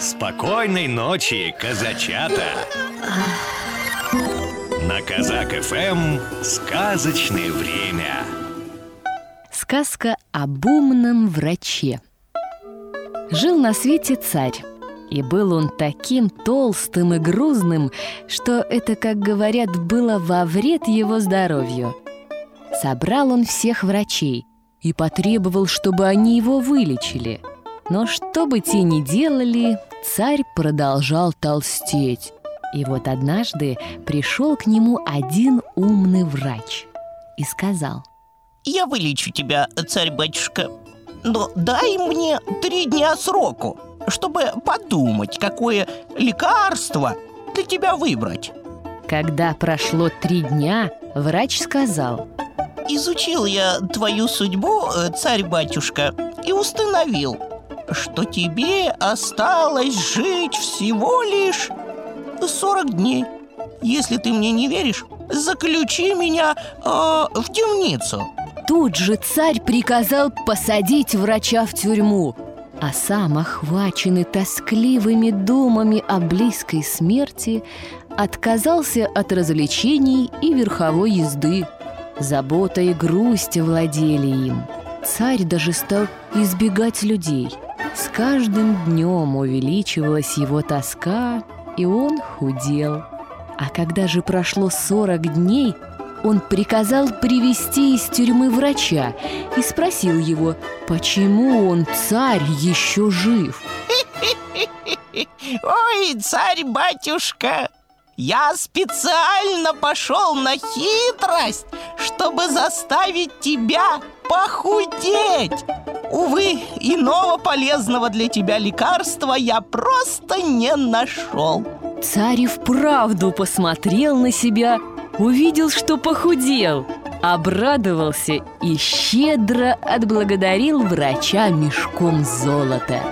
Спокойной ночи, казачата! На Казак ФМ сказочное время. Сказка об умном враче. Жил на свете царь, и был он таким толстым и грузным, что это, как говорят, было во вред его здоровью. Собрал он всех врачей и потребовал, чтобы они его вылечили. Но что бы те ни делали, царь продолжал толстеть. И вот однажды пришел к нему один умный врач и сказал Я вылечу тебя, царь-батюшка Но дай мне три дня сроку Чтобы подумать, какое лекарство для тебя выбрать Когда прошло три дня, врач сказал Изучил я твою судьбу, э, царь-батюшка И установил, что тебе осталось жить всего лишь 40 дней Если ты мне не веришь, заключи меня э, в темницу Тут же царь приказал посадить врача в тюрьму а сам, охваченный тоскливыми думами о близкой смерти, отказался от развлечений и верховой езды. Забота и грусть владели им. Царь даже стал избегать людей. Каждым днем увеличивалась его тоска, и он худел. А когда же прошло 40 дней, он приказал привести из тюрьмы врача и спросил его, почему он, царь, еще жив. Ой, царь-батюшка, я специально пошел на хитрость, чтобы заставить тебя похудеть Увы, иного полезного для тебя лекарства я просто не нашел. Царь и вправду посмотрел на себя, увидел, что похудел Обрадовался и щедро отблагодарил врача мешком золота.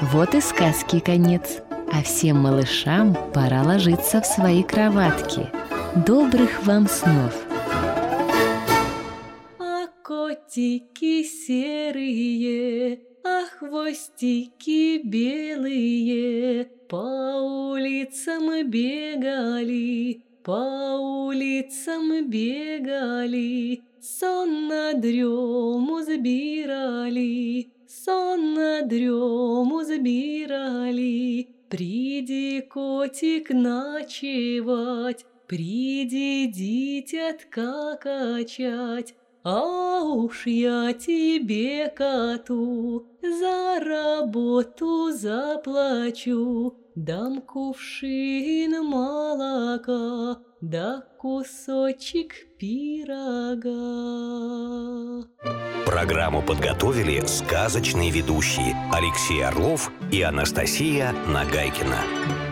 Вот и сказки конец А всем малышам пора ложиться в свои кроватки. Добрых вам снов! Котики серые, а хвостики белые по улицам бегали, по улицам бегали, сон на дрему забирали, сон на дрему забирали. Приди, котик, ночевать, приди, дитятка качать, а уж я тебе, коту, за работу заплачу, Дам кувшин молока, да кусочек пирога. Программу подготовили сказочные ведущие Алексей Орлов и Анастасия Нагайкина.